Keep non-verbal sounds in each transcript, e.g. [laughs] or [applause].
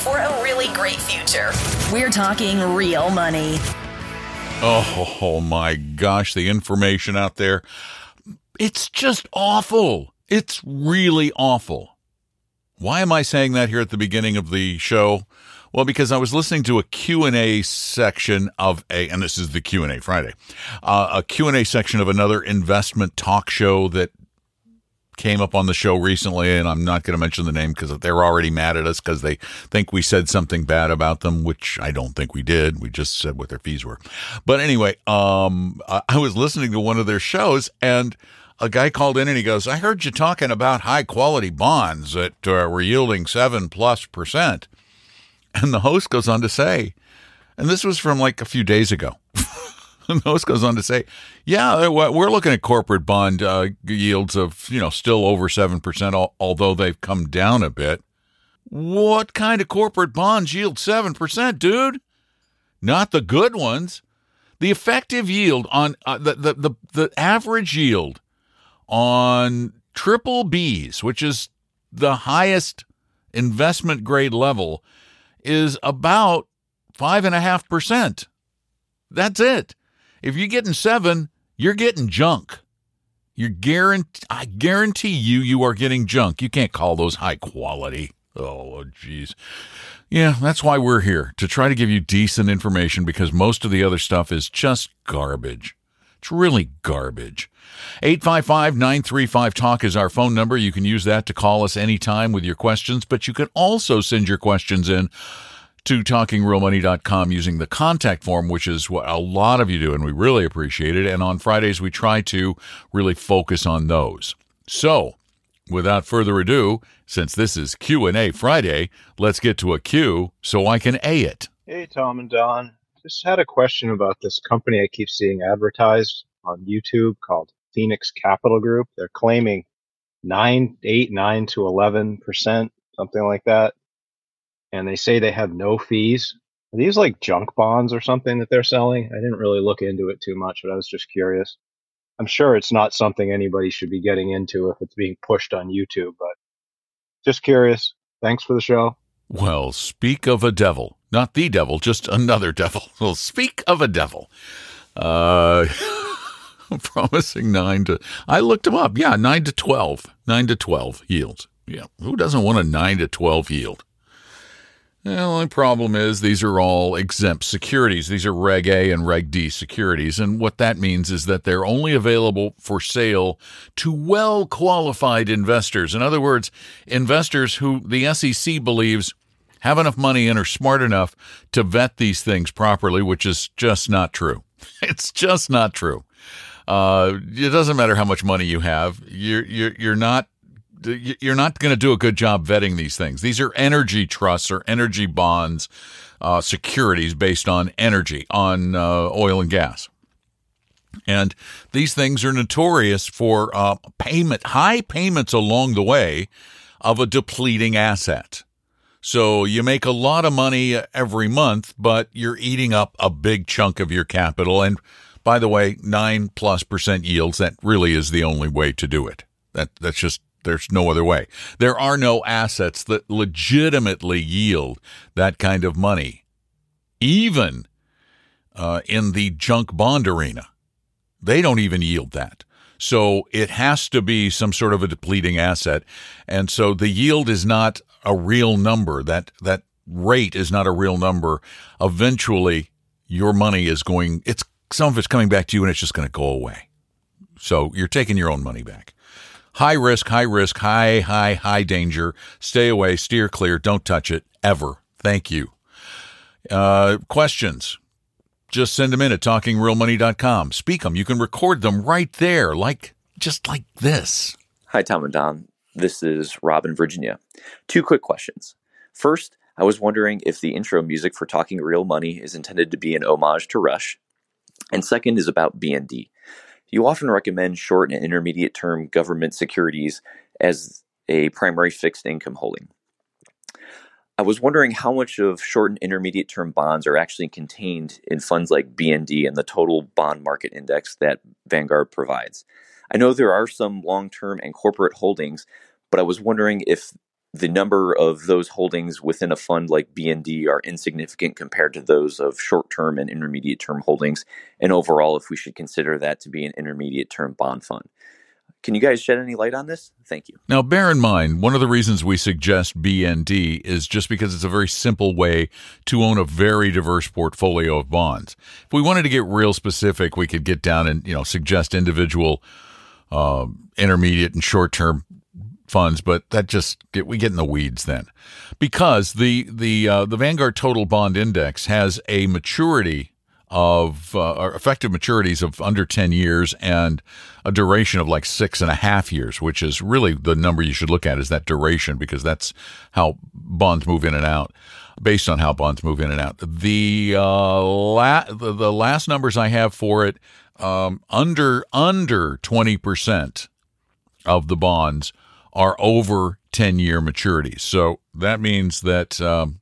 for a really great future. We're talking real money. Oh, oh my gosh, the information out there. It's just awful. It's really awful. Why am I saying that here at the beginning of the show? Well, because I was listening to a Q&A section of a, and this is the Q&A Friday, uh, a Q&A section of another investment talk show that came up on the show recently, and I'm not going to mention the name because they're already mad at us because they think we said something bad about them, which I don't think we did. We just said what their fees were. But anyway, um, I was listening to one of their shows, and a guy called in and he goes, "I heard you talking about high quality bonds that uh, were yielding seven plus percent." And the host goes on to say, and this was from like a few days ago. [laughs] [laughs] the goes on to say, yeah, uh, we're looking at corporate bond uh, yields of, you know, still over 7%, although they've come down a bit. What kind of corporate bonds yield 7%, dude? Not the good ones. The effective yield on uh, the, the, the, the average yield on triple Bs, which is the highest investment grade level, is about five and a half percent. That's it. If you're getting seven, you're getting junk. You're guarantee I guarantee you you are getting junk. You can't call those high quality. Oh, oh jeez. Yeah, that's why we're here to try to give you decent information because most of the other stuff is just garbage. It's really garbage. 855 935 Talk is our phone number. You can use that to call us anytime with your questions, but you can also send your questions in to talkingrealmoney.com using the contact form, which is what a lot of you do, and we really appreciate it. And on Fridays, we try to really focus on those. So, without further ado, since this is Q&A Friday, let's get to a Q so I can A it. Hey, Tom and Don. Just had a question about this company I keep seeing advertised on YouTube called Phoenix Capital Group. They're claiming nine, eight, nine to 11%, something like that. And they say they have no fees. Are these like junk bonds or something that they're selling? I didn't really look into it too much, but I was just curious. I'm sure it's not something anybody should be getting into if it's being pushed on YouTube, but just curious. Thanks for the show. Well, speak of a devil. Not the devil, just another devil. [laughs] Well, speak of a devil. Uh, [laughs] promising nine to. I looked them up. Yeah, nine to twelve. Nine to twelve yields. Yeah, who doesn't want a nine to twelve yield? The only problem is these are all exempt securities. These are Reg A and Reg D securities. And what that means is that they're only available for sale to well qualified investors. In other words, investors who the SEC believes have enough money and are smart enough to vet these things properly, which is just not true. [laughs] It's just not true. Uh, it doesn't matter how much money you have. You're you're you're not you're not going to do a good job vetting these things. These are energy trusts or energy bonds, uh, securities based on energy, on uh, oil and gas. And these things are notorious for uh, payment, high payments along the way of a depleting asset. So you make a lot of money every month, but you're eating up a big chunk of your capital. And by the way, nine plus percent yields, that really is the only way to do it. That, that's just, there's no other way. There are no assets that legitimately yield that kind of money, even uh, in the junk bond arena. They don't even yield that. So it has to be some sort of a depleting asset. And so the yield is not a real number. That, that rate is not a real number. Eventually, your money is going, it's some of it's coming back to you and it's just going to go away. So you're taking your own money back. High risk, high risk, high, high, high danger. Stay away, steer clear, don't touch it ever. Thank you. Uh, questions? Just send them in at talkingrealmoney.com. Speak them. You can record them right there, like just like this. Hi, Tom and Don. This is Rob in Virginia. Two quick questions. First, I was wondering if the intro music for Talking Real Money is intended to be an homage to Rush. And second is about BND. You often recommend short and intermediate term government securities as a primary fixed income holding. I was wondering how much of short and intermediate term bonds are actually contained in funds like BND and the total bond market index that Vanguard provides. I know there are some long term and corporate holdings, but I was wondering if the number of those holdings within a fund like BND are insignificant compared to those of short term and intermediate term holdings, and overall, if we should consider that to be an intermediate term bond fund. Can you guys shed any light on this? Thank you. Now, bear in mind, one of the reasons we suggest BND is just because it's a very simple way to own a very diverse portfolio of bonds. If we wanted to get real specific, we could get down and you know suggest individual, uh, intermediate, and short term funds, but that just we get in the weeds then, because the the uh, the Vanguard Total Bond Index has a maturity of uh, effective maturities of under 10 years and a duration of like six and a half years, which is really the number you should look at is that duration because that's how bonds move in and out, based on how bonds move in and out. The uh, la- the, the last numbers I have for it um, under under 20 percent of the bonds are over 10 year maturities. So that means that um,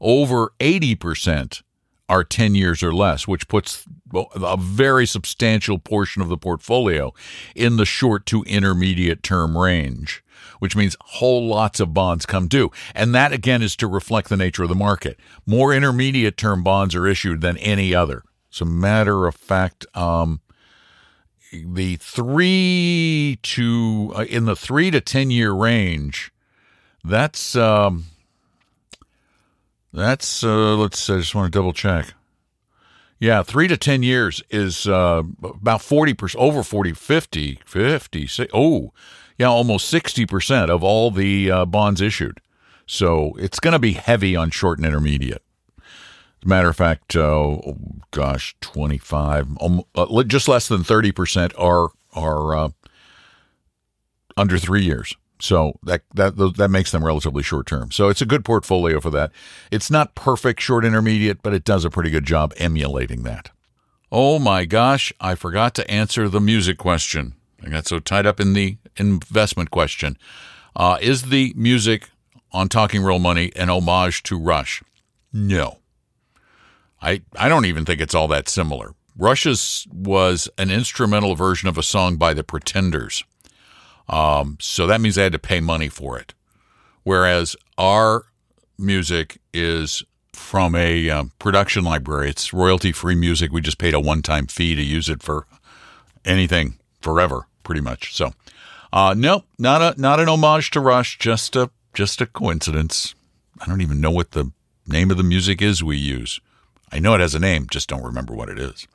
over 80% are 10 years or less, which puts a very substantial portion of the portfolio in the short to intermediate term range, which means whole lots of bonds come due. And that again is to reflect the nature of the market. More intermediate term bonds are issued than any other. As a matter of fact, um, the three to uh, in the three to ten year range, that's um, that's uh, let's. I just want to double check. Yeah, three to ten years is uh, about forty percent, over 40, 50, 50, oh, yeah, almost sixty percent of all the uh, bonds issued. So it's going to be heavy on short and intermediate. As a matter of fact, uh, oh, gosh, 25, um, uh, just less than 30% are, are uh, under three years. So that, that, that makes them relatively short term. So it's a good portfolio for that. It's not perfect short intermediate, but it does a pretty good job emulating that. Oh my gosh, I forgot to answer the music question. I got so tied up in the investment question. Uh, is the music on Talking Real Money an homage to Rush? No. I, I don't even think it's all that similar. Rush's was an instrumental version of a song by the Pretenders. Um, so that means they had to pay money for it. Whereas our music is from a um, production library. It's royalty free music. We just paid a one time fee to use it for anything forever, pretty much. So, uh, no, not a not an homage to Rush. Just a just a coincidence. I don't even know what the name of the music is we use. I know it has a name, just don't remember what it is.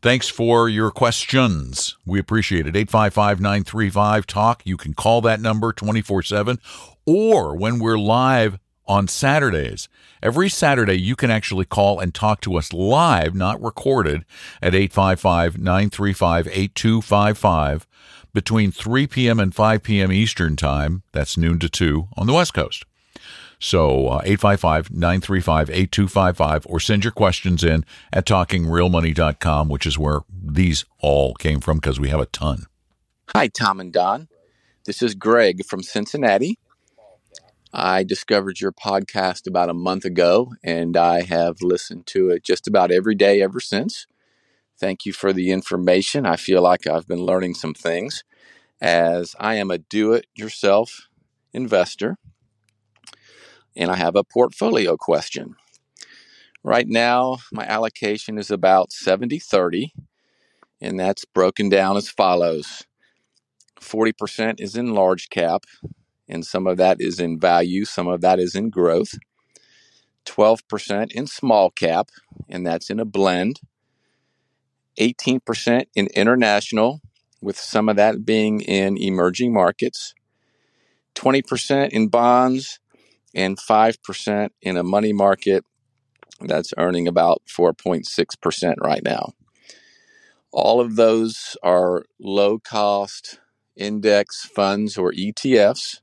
Thanks for your questions. We appreciate it. 855 935 Talk. You can call that number 24 7 or when we're live on Saturdays. Every Saturday, you can actually call and talk to us live, not recorded, at 855 935 8255 between 3 p.m. and 5 p.m. Eastern Time. That's noon to 2 on the West Coast. So uh, 855 935 8255 or send your questions in at talkingrealmoney.com, which is where these all came from because we have a ton. Hi, Tom and Don. This is Greg from Cincinnati. I discovered your podcast about a month ago and I have listened to it just about every day ever since. Thank you for the information. I feel like I've been learning some things as I am a do it yourself investor and I have a portfolio question. Right now, my allocation is about 70 30, and that's broken down as follows 40% is in large cap, and some of that is in value, some of that is in growth. 12% in small cap, and that's in a blend. 18% in international, with some of that being in emerging markets. 20% in bonds, and 5% in a money market that's earning about 4.6% right now. All of those are low cost index funds or ETFs.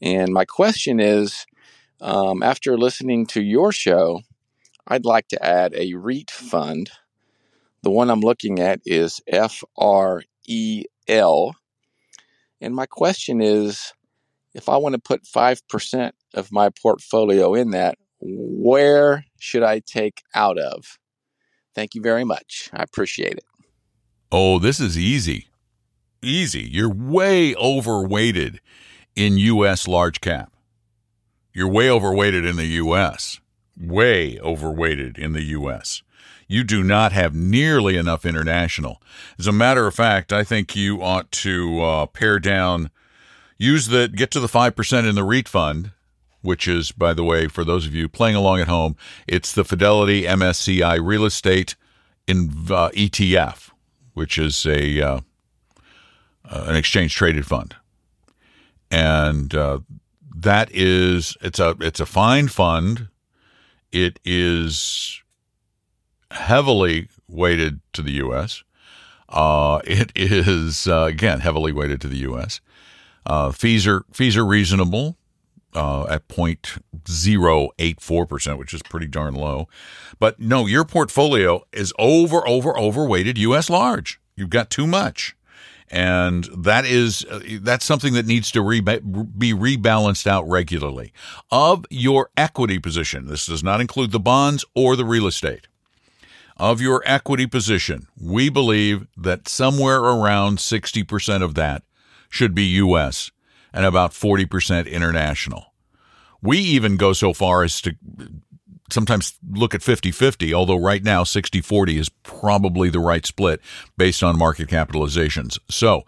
And my question is um, after listening to your show, I'd like to add a REIT fund. The one I'm looking at is FREL. And my question is if I want to put 5% of my portfolio in that, where should I take out of? Thank you very much. I appreciate it. Oh, this is easy. Easy. You're way overweighted in U.S. large cap. You're way overweighted in the U.S., way overweighted in the U.S. You do not have nearly enough international. As a matter of fact, I think you ought to uh, pare down, use the, get to the 5% in the REIT fund, which is, by the way, for those of you playing along at home, it's the Fidelity MSCI Real Estate in uh, ETF, which is a uh, uh, an exchange traded fund, and uh, that is it's a it's a fine fund. It is heavily weighted to the U.S. Uh, it is uh, again heavily weighted to the U.S. Fees are fees are reasonable uh, at 0.084 percent, which is pretty darn low. But no, your portfolio is over over overweighted U.S. large. You've got too much and that is uh, that's something that needs to reba- be rebalanced out regularly of your equity position this does not include the bonds or the real estate of your equity position we believe that somewhere around 60% of that should be US and about 40% international we even go so far as to sometimes look at 50 50, although right now 60 40 is probably the right split based on market capitalizations. So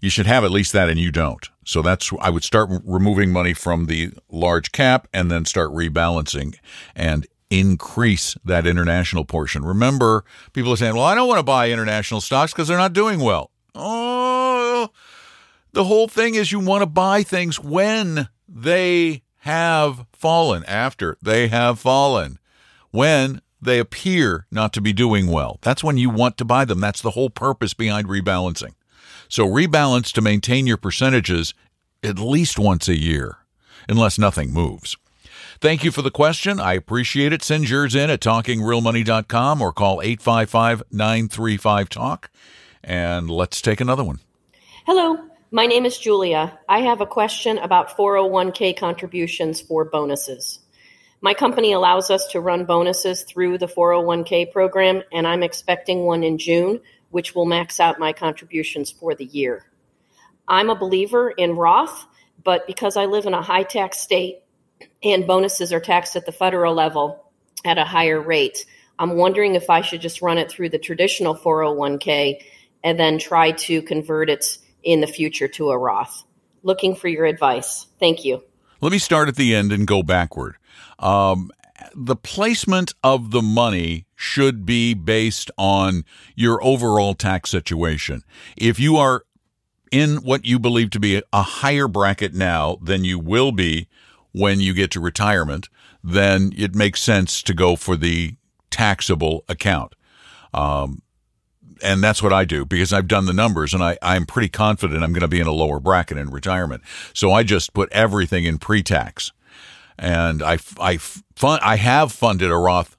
you should have at least that, and you don't. So that's, I would start removing money from the large cap and then start rebalancing and increase that international portion. Remember, people are saying, well, I don't want to buy international stocks because they're not doing well. Oh, the whole thing is you want to buy things when they have fallen, after they have fallen, when they appear not to be doing well. That's when you want to buy them. That's the whole purpose behind rebalancing. So rebalance to maintain your percentages at least once a year, unless nothing moves. Thank you for the question. I appreciate it. Send yours in at talkingrealmoney.com or call 855 935 TALK. And let's take another one. Hello. My name is Julia. I have a question about 401k contributions for bonuses. My company allows us to run bonuses through the 401k program, and I'm expecting one in June, which will max out my contributions for the year. I'm a believer in Roth, but because I live in a high tax state and bonuses are taxed at the federal level at a higher rate, I'm wondering if I should just run it through the traditional 401k and then try to convert it in the future to a Roth. Looking for your advice. Thank you. Let me start at the end and go backward. Um, the placement of the money should be based on your overall tax situation. If you are in what you believe to be a higher bracket now than you will be when you get to retirement, then it makes sense to go for the taxable account. Um, and that's what I do because I've done the numbers and I, I'm pretty confident I'm going to be in a lower bracket in retirement. So I just put everything in pre-tax, and I I fund I have funded a Roth.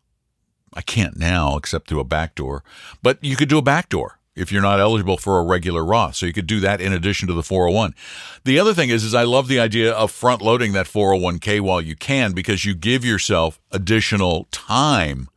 I can't now except through a backdoor, but you could do a backdoor if you're not eligible for a regular Roth. So you could do that in addition to the 401. The other thing is, is I love the idea of front loading that 401k while you can because you give yourself additional time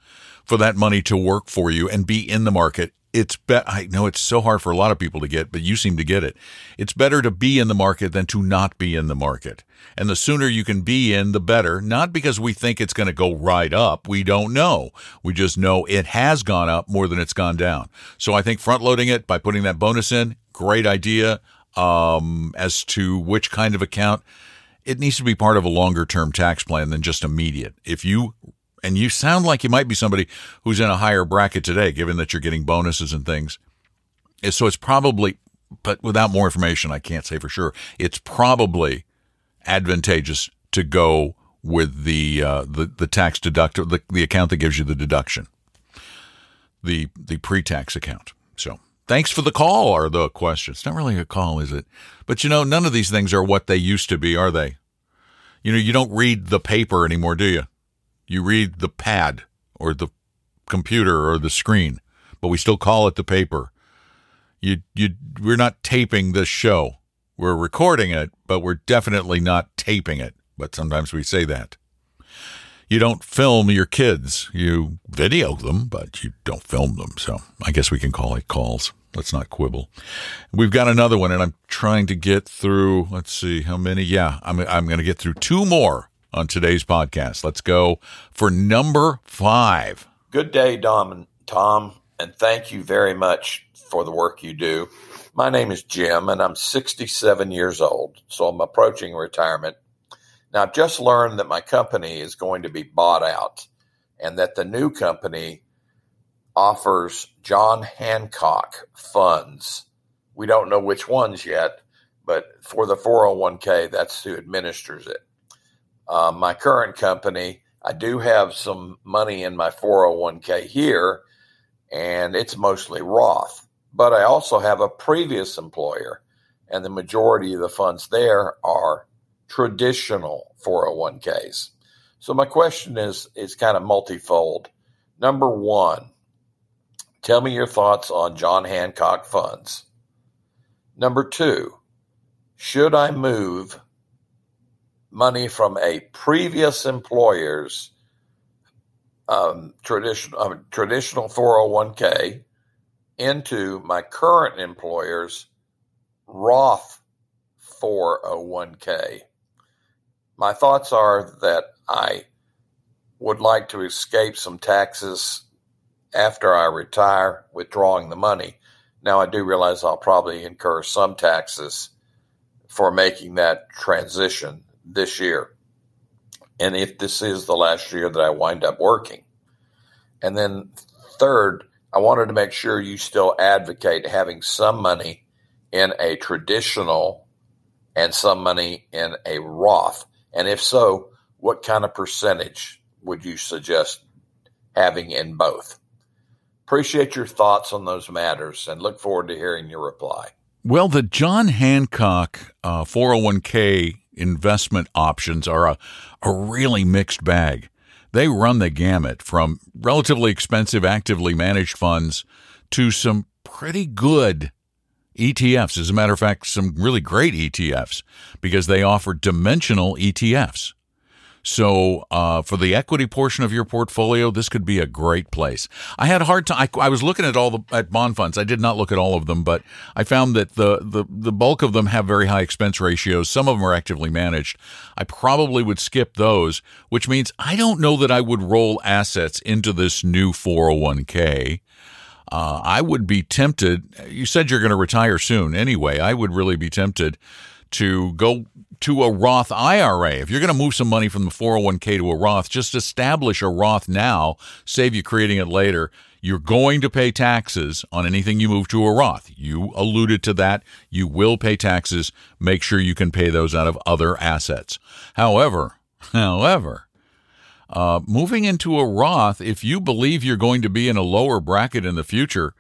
for that money to work for you and be in the market it's be- I know it's so hard for a lot of people to get, but you seem to get it. It's better to be in the market than to not be in the market. And the sooner you can be in, the better. Not because we think it's going to go right up. We don't know. We just know it has gone up more than it's gone down. So I think front loading it by putting that bonus in, great idea. Um, as to which kind of account, it needs to be part of a longer term tax plan than just immediate. If you and you sound like you might be somebody who's in a higher bracket today, given that you're getting bonuses and things. So it's probably, but without more information, I can't say for sure. It's probably advantageous to go with the uh, the the tax deductor, the, the account that gives you the deduction, the the pre-tax account. So thanks for the call or the question. It's not really a call, is it? But you know, none of these things are what they used to be, are they? You know, you don't read the paper anymore, do you? You read the pad or the computer or the screen, but we still call it the paper. You, you, we're not taping this show. We're recording it, but we're definitely not taping it. But sometimes we say that. You don't film your kids. You video them, but you don't film them. So I guess we can call it calls. let's not quibble. We've got another one, and I'm trying to get through. Let's see how many. Yeah, I'm I'm going to get through two more on today's podcast. Let's go for number five. Good day, Dom and Tom, and thank you very much for the work you do. My name is Jim, and I'm 67 years old, so I'm approaching retirement. Now, I've just learned that my company is going to be bought out and that the new company offers John Hancock funds. We don't know which ones yet, but for the 401k, that's who administers it. Uh, my current company, I do have some money in my 401k here, and it's mostly Roth. But I also have a previous employer, and the majority of the funds there are traditional 401ks. So my question is is kind of multifold. Number one, tell me your thoughts on John Hancock funds. Number two, should I move money from a previous employer's um, traditional um, traditional 401k into my current employer's Roth 401k. My thoughts are that I would like to escape some taxes after I retire, withdrawing the money. Now, I do realize I'll probably incur some taxes for making that transition this year. And if this is the last year that I wind up working. And then, third, I wanted to make sure you still advocate having some money in a traditional and some money in a Roth. And if so, what kind of percentage would you suggest having in both? Appreciate your thoughts on those matters and look forward to hearing your reply. Well, the John Hancock uh, 401k investment options are a, a really mixed bag. They run the gamut from relatively expensive actively managed funds to some pretty good ETFs. As a matter of fact, some really great ETFs because they offer dimensional ETFs. So, uh, for the equity portion of your portfolio, this could be a great place. I had a hard time. I, I, was looking at all the at bond funds. I did not look at all of them, but I found that the, the the bulk of them have very high expense ratios. Some of them are actively managed. I probably would skip those, which means I don't know that I would roll assets into this new 401k. Uh, I would be tempted. You said you're going to retire soon anyway. I would really be tempted to go to a Roth IRA. If you're going to move some money from the 401k to a Roth, just establish a Roth now, save you creating it later. You're going to pay taxes on anything you move to a Roth. You alluded to that. You will pay taxes. Make sure you can pay those out of other assets. However, [laughs] however, uh, moving into a Roth, if you believe you're going to be in a lower bracket in the future,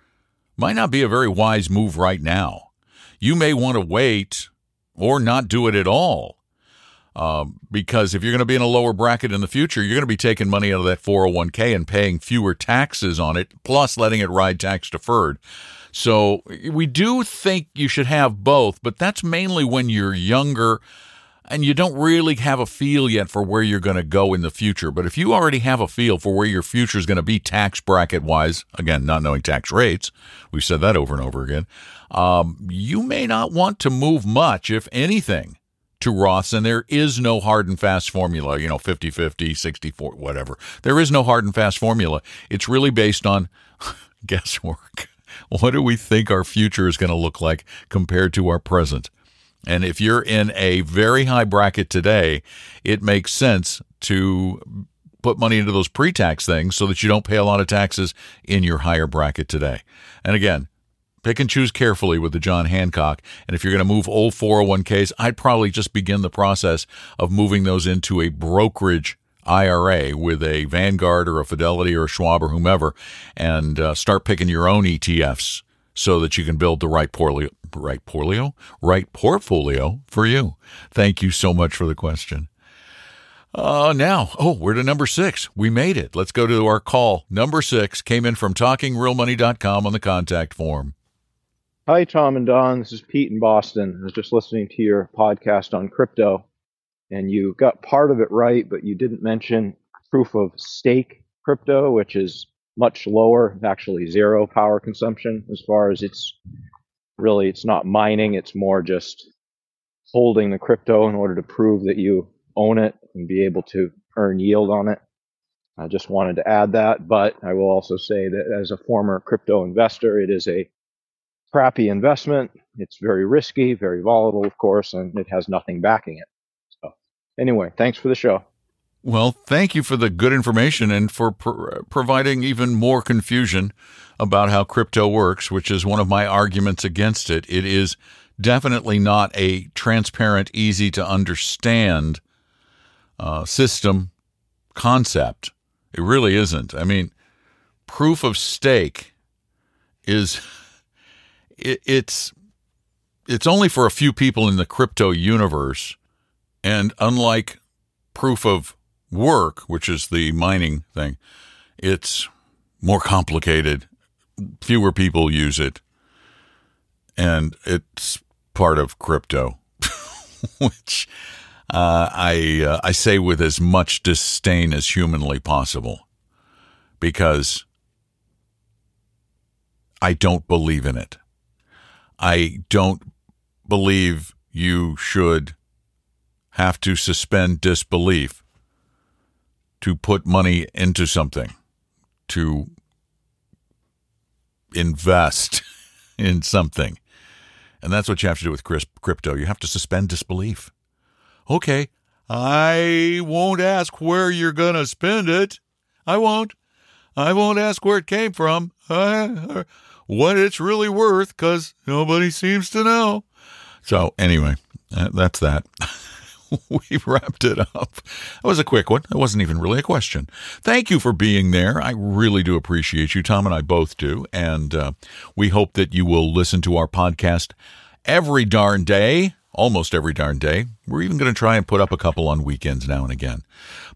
might not be a very wise move right now. You may want to wait or not do it at all. Um, because if you're going to be in a lower bracket in the future, you're going to be taking money out of that 401k and paying fewer taxes on it, plus letting it ride tax deferred. So we do think you should have both, but that's mainly when you're younger and you don't really have a feel yet for where you're going to go in the future. But if you already have a feel for where your future is going to be tax bracket wise, again, not knowing tax rates, we've said that over and over again, um, you may not want to move much, if anything, to Roths. And there is no hard and fast formula, you know, 50 50, 64, whatever. There is no hard and fast formula. It's really based on [laughs] guesswork. What do we think our future is going to look like compared to our present? And if you're in a very high bracket today, it makes sense to put money into those pre tax things so that you don't pay a lot of taxes in your higher bracket today. And again, pick and choose carefully with the John Hancock. And if you're going to move old 401ks, I'd probably just begin the process of moving those into a brokerage IRA with a Vanguard or a Fidelity or a Schwab or whomever and uh, start picking your own ETFs so that you can build the right portfolio, right portfolio, right portfolio for you. Thank you so much for the question. Uh, now, oh, we're to number six. We made it. Let's go to our call. Number six came in from talkingrealmoney.com on the contact form. Hi, Tom and Don. This is Pete in Boston. I was just listening to your podcast on crypto, and you got part of it right, but you didn't mention proof of stake crypto, which is much lower, actually zero power consumption as far as it's really it's not mining, it's more just holding the crypto in order to prove that you own it and be able to earn yield on it. I just wanted to add that, but I will also say that as a former crypto investor, it is a crappy investment. It's very risky, very volatile, of course, and it has nothing backing it. So, anyway, thanks for the show. Well, thank you for the good information and for providing even more confusion about how crypto works, which is one of my arguments against it. It is definitely not a transparent, easy to understand uh, system concept. It really isn't. I mean, proof of stake is [laughs] it, it's it's only for a few people in the crypto universe, and unlike proof of work, which is the mining thing, it's more complicated. Fewer people use it, and it's part of crypto, [laughs] which uh, I uh, I say with as much disdain as humanly possible, because I don't believe in it. I don't believe you should have to suspend disbelief to put money into something, to invest [laughs] in something. And that's what you have to do with crypto. You have to suspend disbelief. Okay, I won't ask where you're going to spend it. I won't. I won't ask where it came from, uh, [laughs] what it's really worth, because nobody seems to know. So, anyway, that's that. [laughs] [laughs] we wrapped it up. That was a quick one. That wasn't even really a question. Thank you for being there. I really do appreciate you. Tom and I both do. And uh, we hope that you will listen to our podcast every darn day, almost every darn day. We're even going to try and put up a couple on weekends now and again.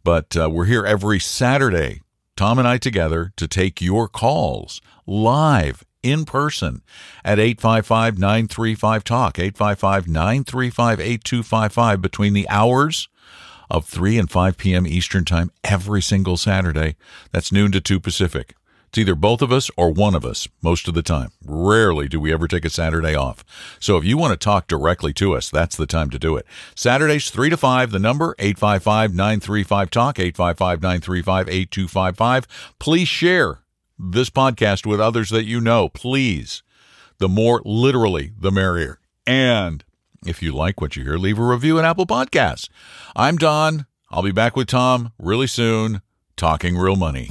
But uh, we're here every Saturday, Tom and I together, to take your calls live in person at 855 935 Talk, 855 935 8255 between the hours of 3 and 5 p.m. Eastern Time every single Saturday. That's noon to 2 Pacific. It's either both of us or one of us most of the time. Rarely do we ever take a Saturday off. So if you want to talk directly to us, that's the time to do it. Saturdays 3 to 5, the number 855-935-TALK, 855-935-8255. Please share this podcast with others that you know, please. The more literally, the merrier. And if you like what you hear, leave a review at Apple Podcasts. I'm Don. I'll be back with Tom really soon, talking real money